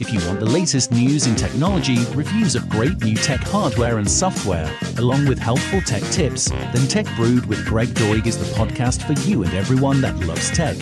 If you want the latest news in technology, reviews of great new tech hardware and software, along with helpful tech tips, then Tech Brewed with Greg Doig is the podcast for you and everyone that loves tech.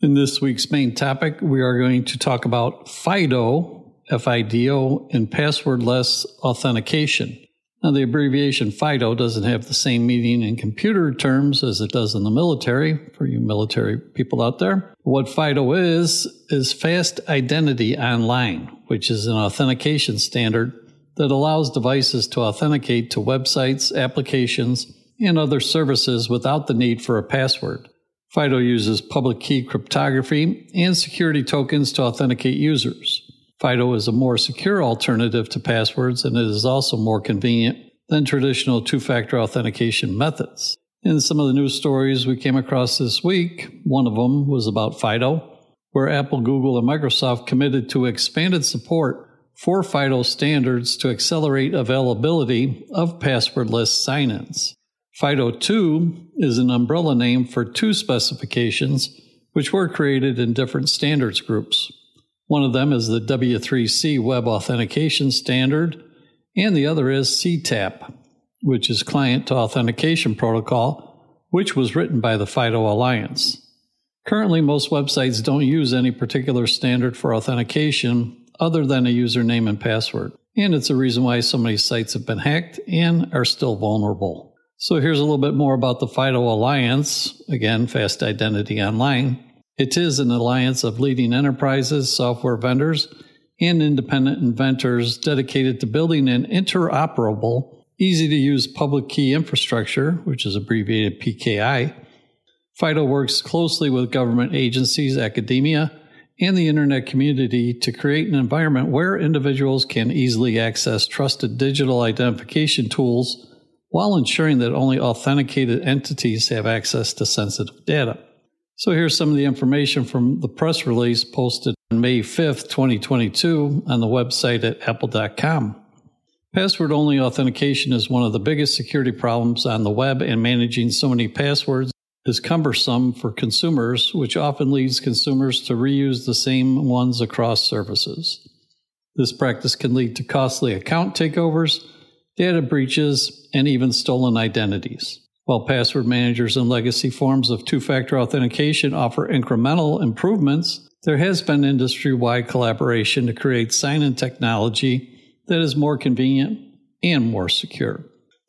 In this week's main topic, we are going to talk about FIDO, F-I-D-O, and passwordless authentication. Now, the abbreviation FIDO doesn't have the same meaning in computer terms as it does in the military, for you military people out there. What FIDO is, is Fast Identity Online, which is an authentication standard that allows devices to authenticate to websites, applications, and other services without the need for a password. FIDO uses public key cryptography and security tokens to authenticate users. FIDO is a more secure alternative to passwords and it is also more convenient than traditional two factor authentication methods. In some of the news stories we came across this week, one of them was about FIDO, where Apple, Google, and Microsoft committed to expanded support for FIDO standards to accelerate availability of passwordless sign ins. FIDO 2 is an umbrella name for two specifications which were created in different standards groups. One of them is the W3C Web Authentication Standard, and the other is CTAP, which is Client to Authentication Protocol, which was written by the FIDO Alliance. Currently, most websites don't use any particular standard for authentication other than a username and password, and it's a reason why so many sites have been hacked and are still vulnerable. So here's a little bit more about the FIDO Alliance. Again, Fast Identity Online. It is an alliance of leading enterprises, software vendors, and independent inventors dedicated to building an interoperable, easy to use public key infrastructure, which is abbreviated PKI. FIDO works closely with government agencies, academia, and the internet community to create an environment where individuals can easily access trusted digital identification tools while ensuring that only authenticated entities have access to sensitive data. So here's some of the information from the press release posted on May 5th, 2022 on the website at apple.com. Password only authentication is one of the biggest security problems on the web, and managing so many passwords is cumbersome for consumers, which often leads consumers to reuse the same ones across services. This practice can lead to costly account takeovers data breaches, and even stolen identities. While password managers and legacy forms of two factor authentication offer incremental improvements, there has been industry wide collaboration to create sign in technology that is more convenient and more secure.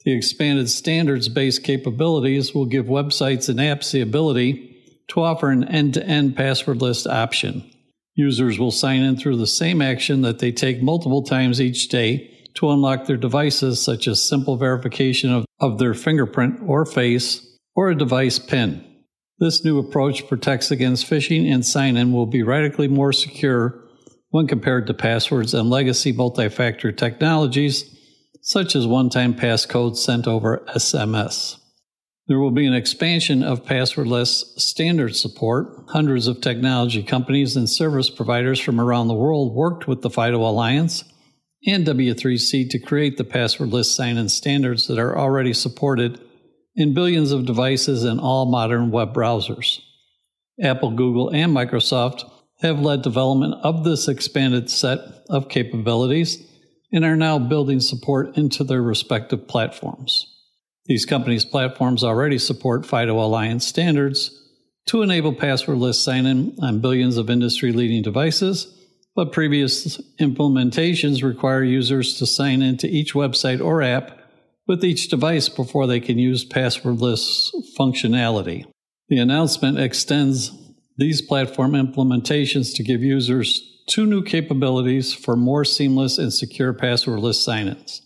The expanded standards based capabilities will give websites and apps the ability to offer an end to end passwordless option. Users will sign in through the same action that they take multiple times each day to unlock their devices, such as simple verification of, of their fingerprint or face or a device PIN. This new approach protects against phishing and sign in will be radically more secure when compared to passwords and legacy multi factor technologies, such as one time passcodes sent over SMS. There will be an expansion of passwordless standard support. Hundreds of technology companies and service providers from around the world worked with the FIDO Alliance and W3C to create the passwordless sign in standards that are already supported in billions of devices and all modern web browsers. Apple, Google, and Microsoft have led development of this expanded set of capabilities and are now building support into their respective platforms. These companies' platforms already support FIDO Alliance standards to enable passwordless sign in on billions of industry leading devices but previous implementations require users to sign into each website or app with each device before they can use passwordless functionality. The announcement extends these platform implementations to give users two new capabilities for more seamless and secure passwordless sign ins.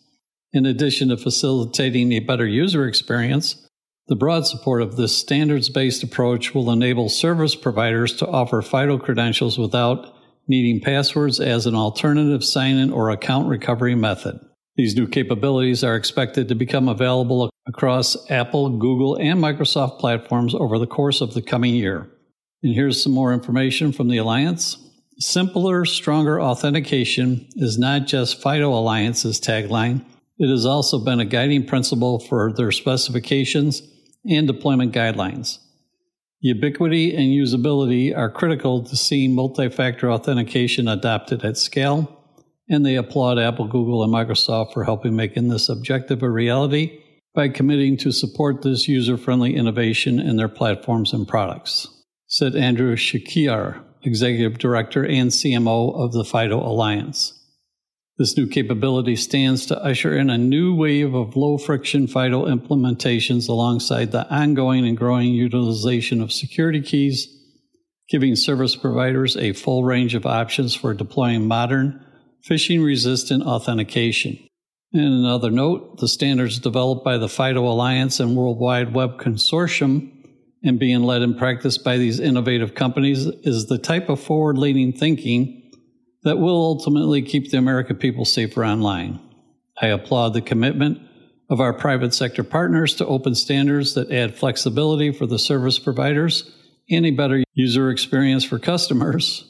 In addition to facilitating a better user experience, the broad support of this standards based approach will enable service providers to offer FIDO credentials without needing passwords as an alternative sign in or account recovery method. These new capabilities are expected to become available across Apple, Google, and Microsoft platforms over the course of the coming year. And here's some more information from the Alliance. Simpler, stronger authentication is not just FIDO Alliance's tagline, it has also been a guiding principle for their specifications and deployment guidelines. Ubiquity and usability are critical to seeing multi factor authentication adopted at scale, and they applaud Apple, Google, and Microsoft for helping making this objective a reality by committing to support this user friendly innovation in their platforms and products, said Andrew Shikiar, Executive Director and CMO of the FIDO Alliance. This new capability stands to usher in a new wave of low friction FIDO implementations alongside the ongoing and growing utilization of security keys, giving service providers a full range of options for deploying modern, phishing resistant authentication. In another note, the standards developed by the FIDO Alliance and World Wide Web Consortium and being led in practice by these innovative companies is the type of forward leaning thinking that will ultimately keep the American people safer online. I applaud the commitment of our private sector partners to open standards that add flexibility for the service providers and a better user experience for customers,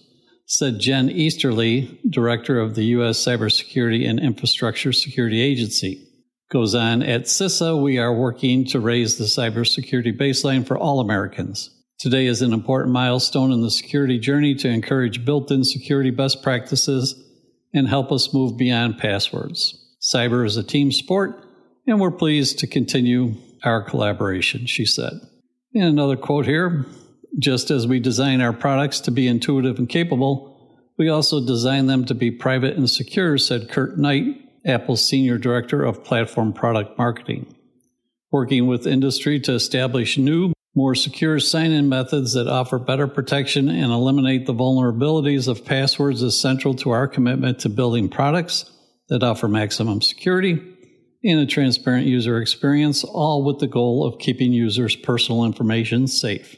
said Jen Easterly, director of the U.S. Cybersecurity and Infrastructure Security Agency. Goes on, at CISA, we are working to raise the cybersecurity baseline for all Americans. Today is an important milestone in the security journey to encourage built in security best practices and help us move beyond passwords. Cyber is a team sport, and we're pleased to continue our collaboration, she said. And another quote here just as we design our products to be intuitive and capable, we also design them to be private and secure, said Kurt Knight, Apple's Senior Director of Platform Product Marketing. Working with industry to establish new, more secure sign in methods that offer better protection and eliminate the vulnerabilities of passwords is central to our commitment to building products that offer maximum security and a transparent user experience, all with the goal of keeping users' personal information safe.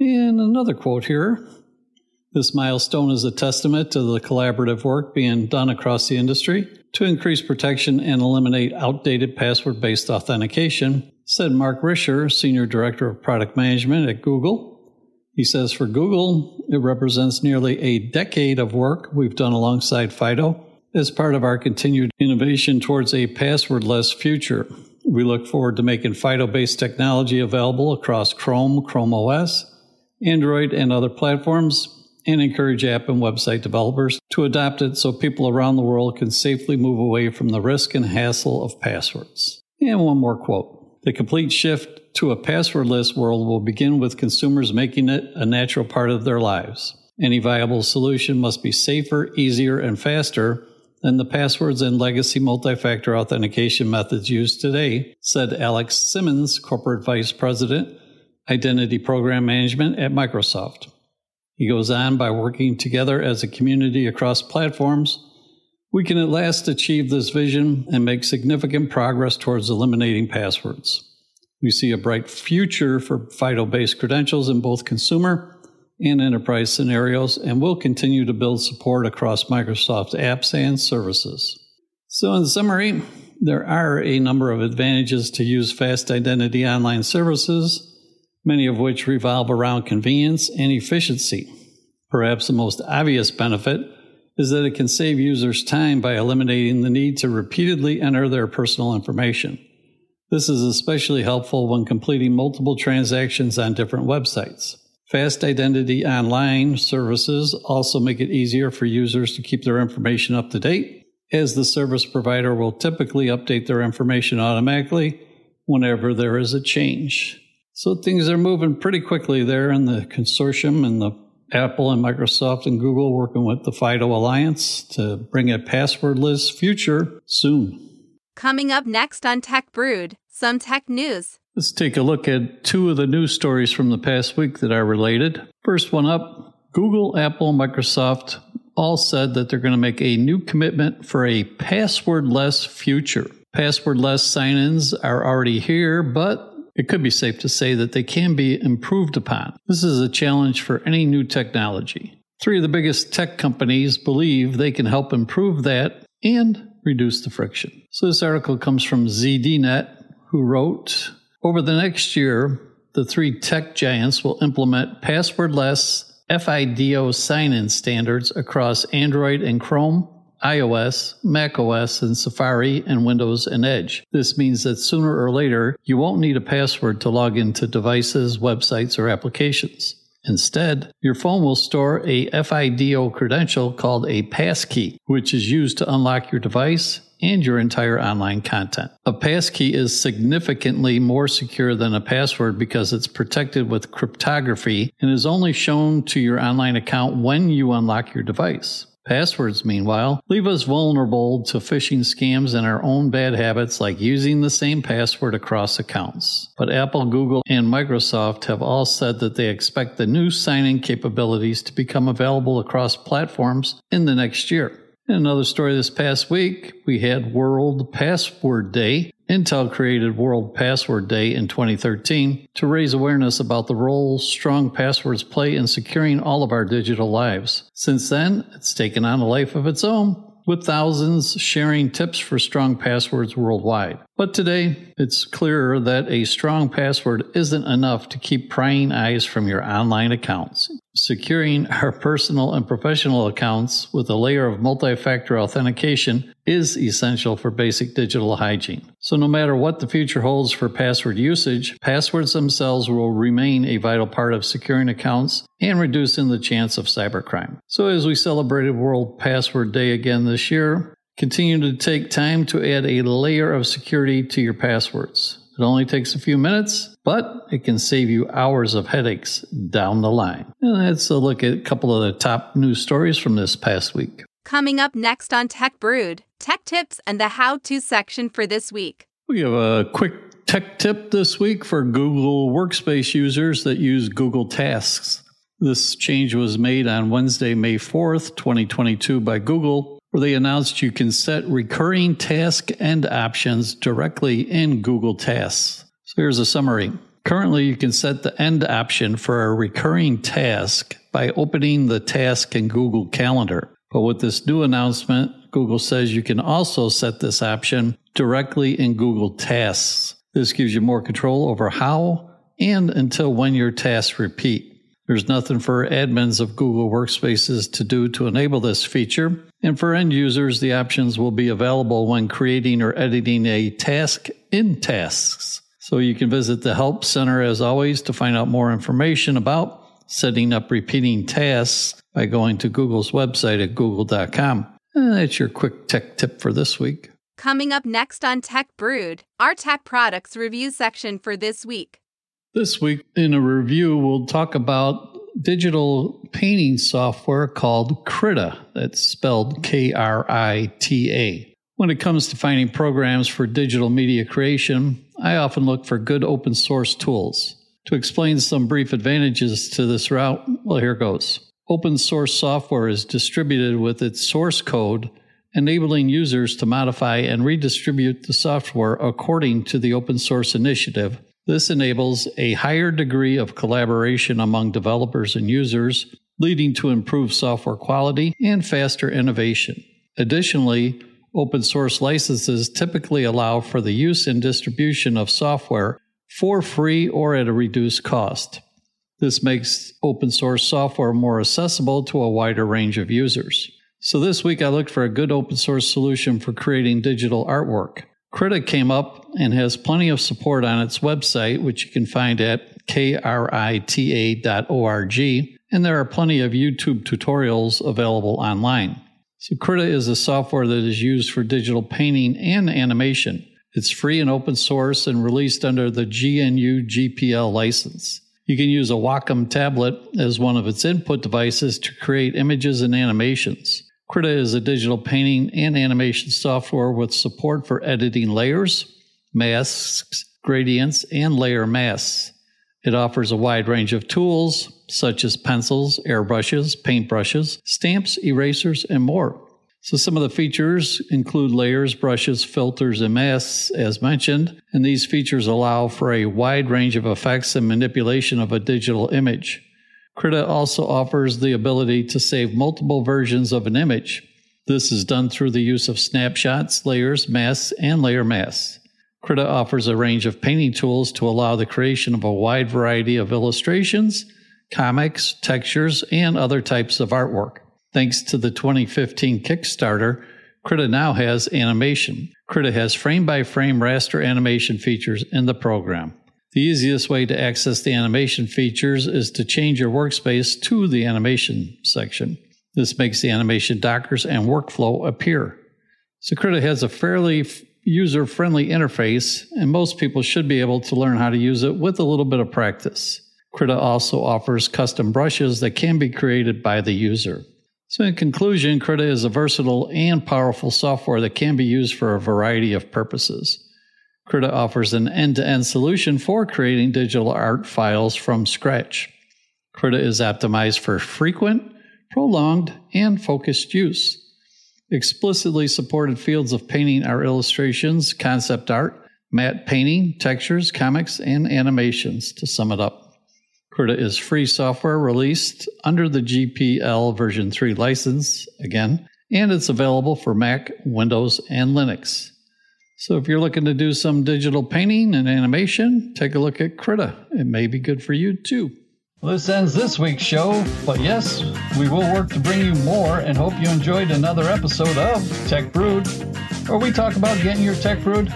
And another quote here this milestone is a testament to the collaborative work being done across the industry to increase protection and eliminate outdated password based authentication said Mark Risher, Senior Director of Product Management at Google. He says for Google, it represents nearly a decade of work we've done alongside FIDO as part of our continued innovation towards a passwordless future. We look forward to making FIDO based technology available across Chrome, Chrome OS, Android, and other platforms, and encourage app and website developers to adopt it so people around the world can safely move away from the risk and hassle of passwords. And one more quote. The complete shift to a passwordless world will begin with consumers making it a natural part of their lives. Any viable solution must be safer, easier, and faster than the passwords and legacy multi factor authentication methods used today, said Alex Simons, Corporate Vice President, Identity Program Management at Microsoft. He goes on by working together as a community across platforms we can at last achieve this vision and make significant progress towards eliminating passwords. We see a bright future for FIDO based credentials in both consumer and enterprise scenarios, and will continue to build support across Microsoft apps and services. So, in summary, there are a number of advantages to use fast identity online services, many of which revolve around convenience and efficiency. Perhaps the most obvious benefit is that it can save users time by eliminating the need to repeatedly enter their personal information. This is especially helpful when completing multiple transactions on different websites. Fast Identity Online services also make it easier for users to keep their information up to date, as the service provider will typically update their information automatically whenever there is a change. So things are moving pretty quickly there in the consortium and the Apple and Microsoft and Google working with the FIDO Alliance to bring a passwordless future soon. Coming up next on Tech Brewed, some tech news. Let's take a look at two of the news stories from the past week that are related. First one up Google, Apple, Microsoft all said that they're going to make a new commitment for a passwordless future. Passwordless sign ins are already here, but it could be safe to say that they can be improved upon. This is a challenge for any new technology. Three of the biggest tech companies believe they can help improve that and reduce the friction. So, this article comes from ZDNet, who wrote Over the next year, the three tech giants will implement passwordless FIDO sign in standards across Android and Chrome, iOS, macOS, and Safari, and Windows and Edge. This means that sooner or later, you won't need a password to log into devices, websites, or applications. Instead, your phone will store a FIDO credential called a passkey, which is used to unlock your device and your entire online content. A passkey is significantly more secure than a password because it's protected with cryptography and is only shown to your online account when you unlock your device. Passwords, meanwhile, leave us vulnerable to phishing scams and our own bad habits like using the same password across accounts. But Apple, Google, and Microsoft have all said that they expect the new sign in capabilities to become available across platforms in the next year. In another story this past week, we had World Password Day. Intel created World Password Day in 2013 to raise awareness about the role strong passwords play in securing all of our digital lives. Since then, it's taken on a life of its own with thousands sharing tips for strong passwords worldwide. But today, it's clearer that a strong password isn't enough to keep prying eyes from your online accounts. Securing our personal and professional accounts with a layer of multi factor authentication is essential for basic digital hygiene. So, no matter what the future holds for password usage, passwords themselves will remain a vital part of securing accounts and reducing the chance of cybercrime. So, as we celebrated World Password Day again this year, continue to take time to add a layer of security to your passwords. It only takes a few minutes, but it can save you hours of headaches down the line. And let's uh, look at a couple of the top news stories from this past week. Coming up next on Tech Brewed, tech tips and the how to section for this week. We have a quick tech tip this week for Google Workspace users that use Google Tasks. This change was made on Wednesday, May 4th, 2022, by Google where they announced you can set recurring task end options directly in Google Tasks. So here's a summary. Currently, you can set the end option for a recurring task by opening the task in Google Calendar. But with this new announcement, Google says you can also set this option directly in Google Tasks. This gives you more control over how and until when your tasks repeat. There's nothing for admins of Google Workspaces to do to enable this feature, and for end users, the options will be available when creating or editing a task in Tasks. So you can visit the Help Center as always to find out more information about setting up repeating tasks by going to Google's website at google.com. And eh, that's your quick tech tip for this week. Coming up next on Tech Brewed, our tech products review section for this week. This week in a review, we'll talk about digital painting software called Krita. That's spelled K R I T A. When it comes to finding programs for digital media creation, I often look for good open source tools. To explain some brief advantages to this route, well, here goes. Open source software is distributed with its source code, enabling users to modify and redistribute the software according to the open source initiative this enables a higher degree of collaboration among developers and users, leading to improved software quality and faster innovation. Additionally, open source licenses typically allow for the use and distribution of software for free or at a reduced cost. This makes open source software more accessible to a wider range of users. So, this week I looked for a good open source solution for creating digital artwork. Krita came up and has plenty of support on its website, which you can find at krita.org, and there are plenty of YouTube tutorials available online. So, Krita is a software that is used for digital painting and animation. It's free and open source and released under the GNU GPL license. You can use a Wacom tablet as one of its input devices to create images and animations. Krita is a digital painting and animation software with support for editing layers, masks, gradients, and layer masks. It offers a wide range of tools such as pencils, airbrushes, paintbrushes, stamps, erasers, and more. So, some of the features include layers, brushes, filters, and masks, as mentioned, and these features allow for a wide range of effects and manipulation of a digital image. Krita also offers the ability to save multiple versions of an image. This is done through the use of snapshots, layers, masks, and layer masks. Krita offers a range of painting tools to allow the creation of a wide variety of illustrations, comics, textures, and other types of artwork. Thanks to the 2015 Kickstarter, Krita now has animation. Krita has frame by frame raster animation features in the program. The easiest way to access the animation features is to change your workspace to the animation section. This makes the animation dockers and workflow appear. So Krita has a fairly user friendly interface, and most people should be able to learn how to use it with a little bit of practice. Krita also offers custom brushes that can be created by the user. So, in conclusion, Krita is a versatile and powerful software that can be used for a variety of purposes. Krita offers an end to end solution for creating digital art files from scratch. Krita is optimized for frequent, prolonged, and focused use. Explicitly supported fields of painting are illustrations, concept art, matte painting, textures, comics, and animations, to sum it up. Krita is free software released under the GPL version 3 license, again, and it's available for Mac, Windows, and Linux. So if you're looking to do some digital painting and animation, take a look at Krita. It may be good for you too. Well, this ends this week's show, but yes, we will work to bring you more and hope you enjoyed another episode of Tech Brewed, where we talk about getting your tech brewed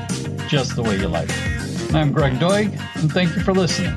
just the way you like. I'm Greg Doig, and thank you for listening.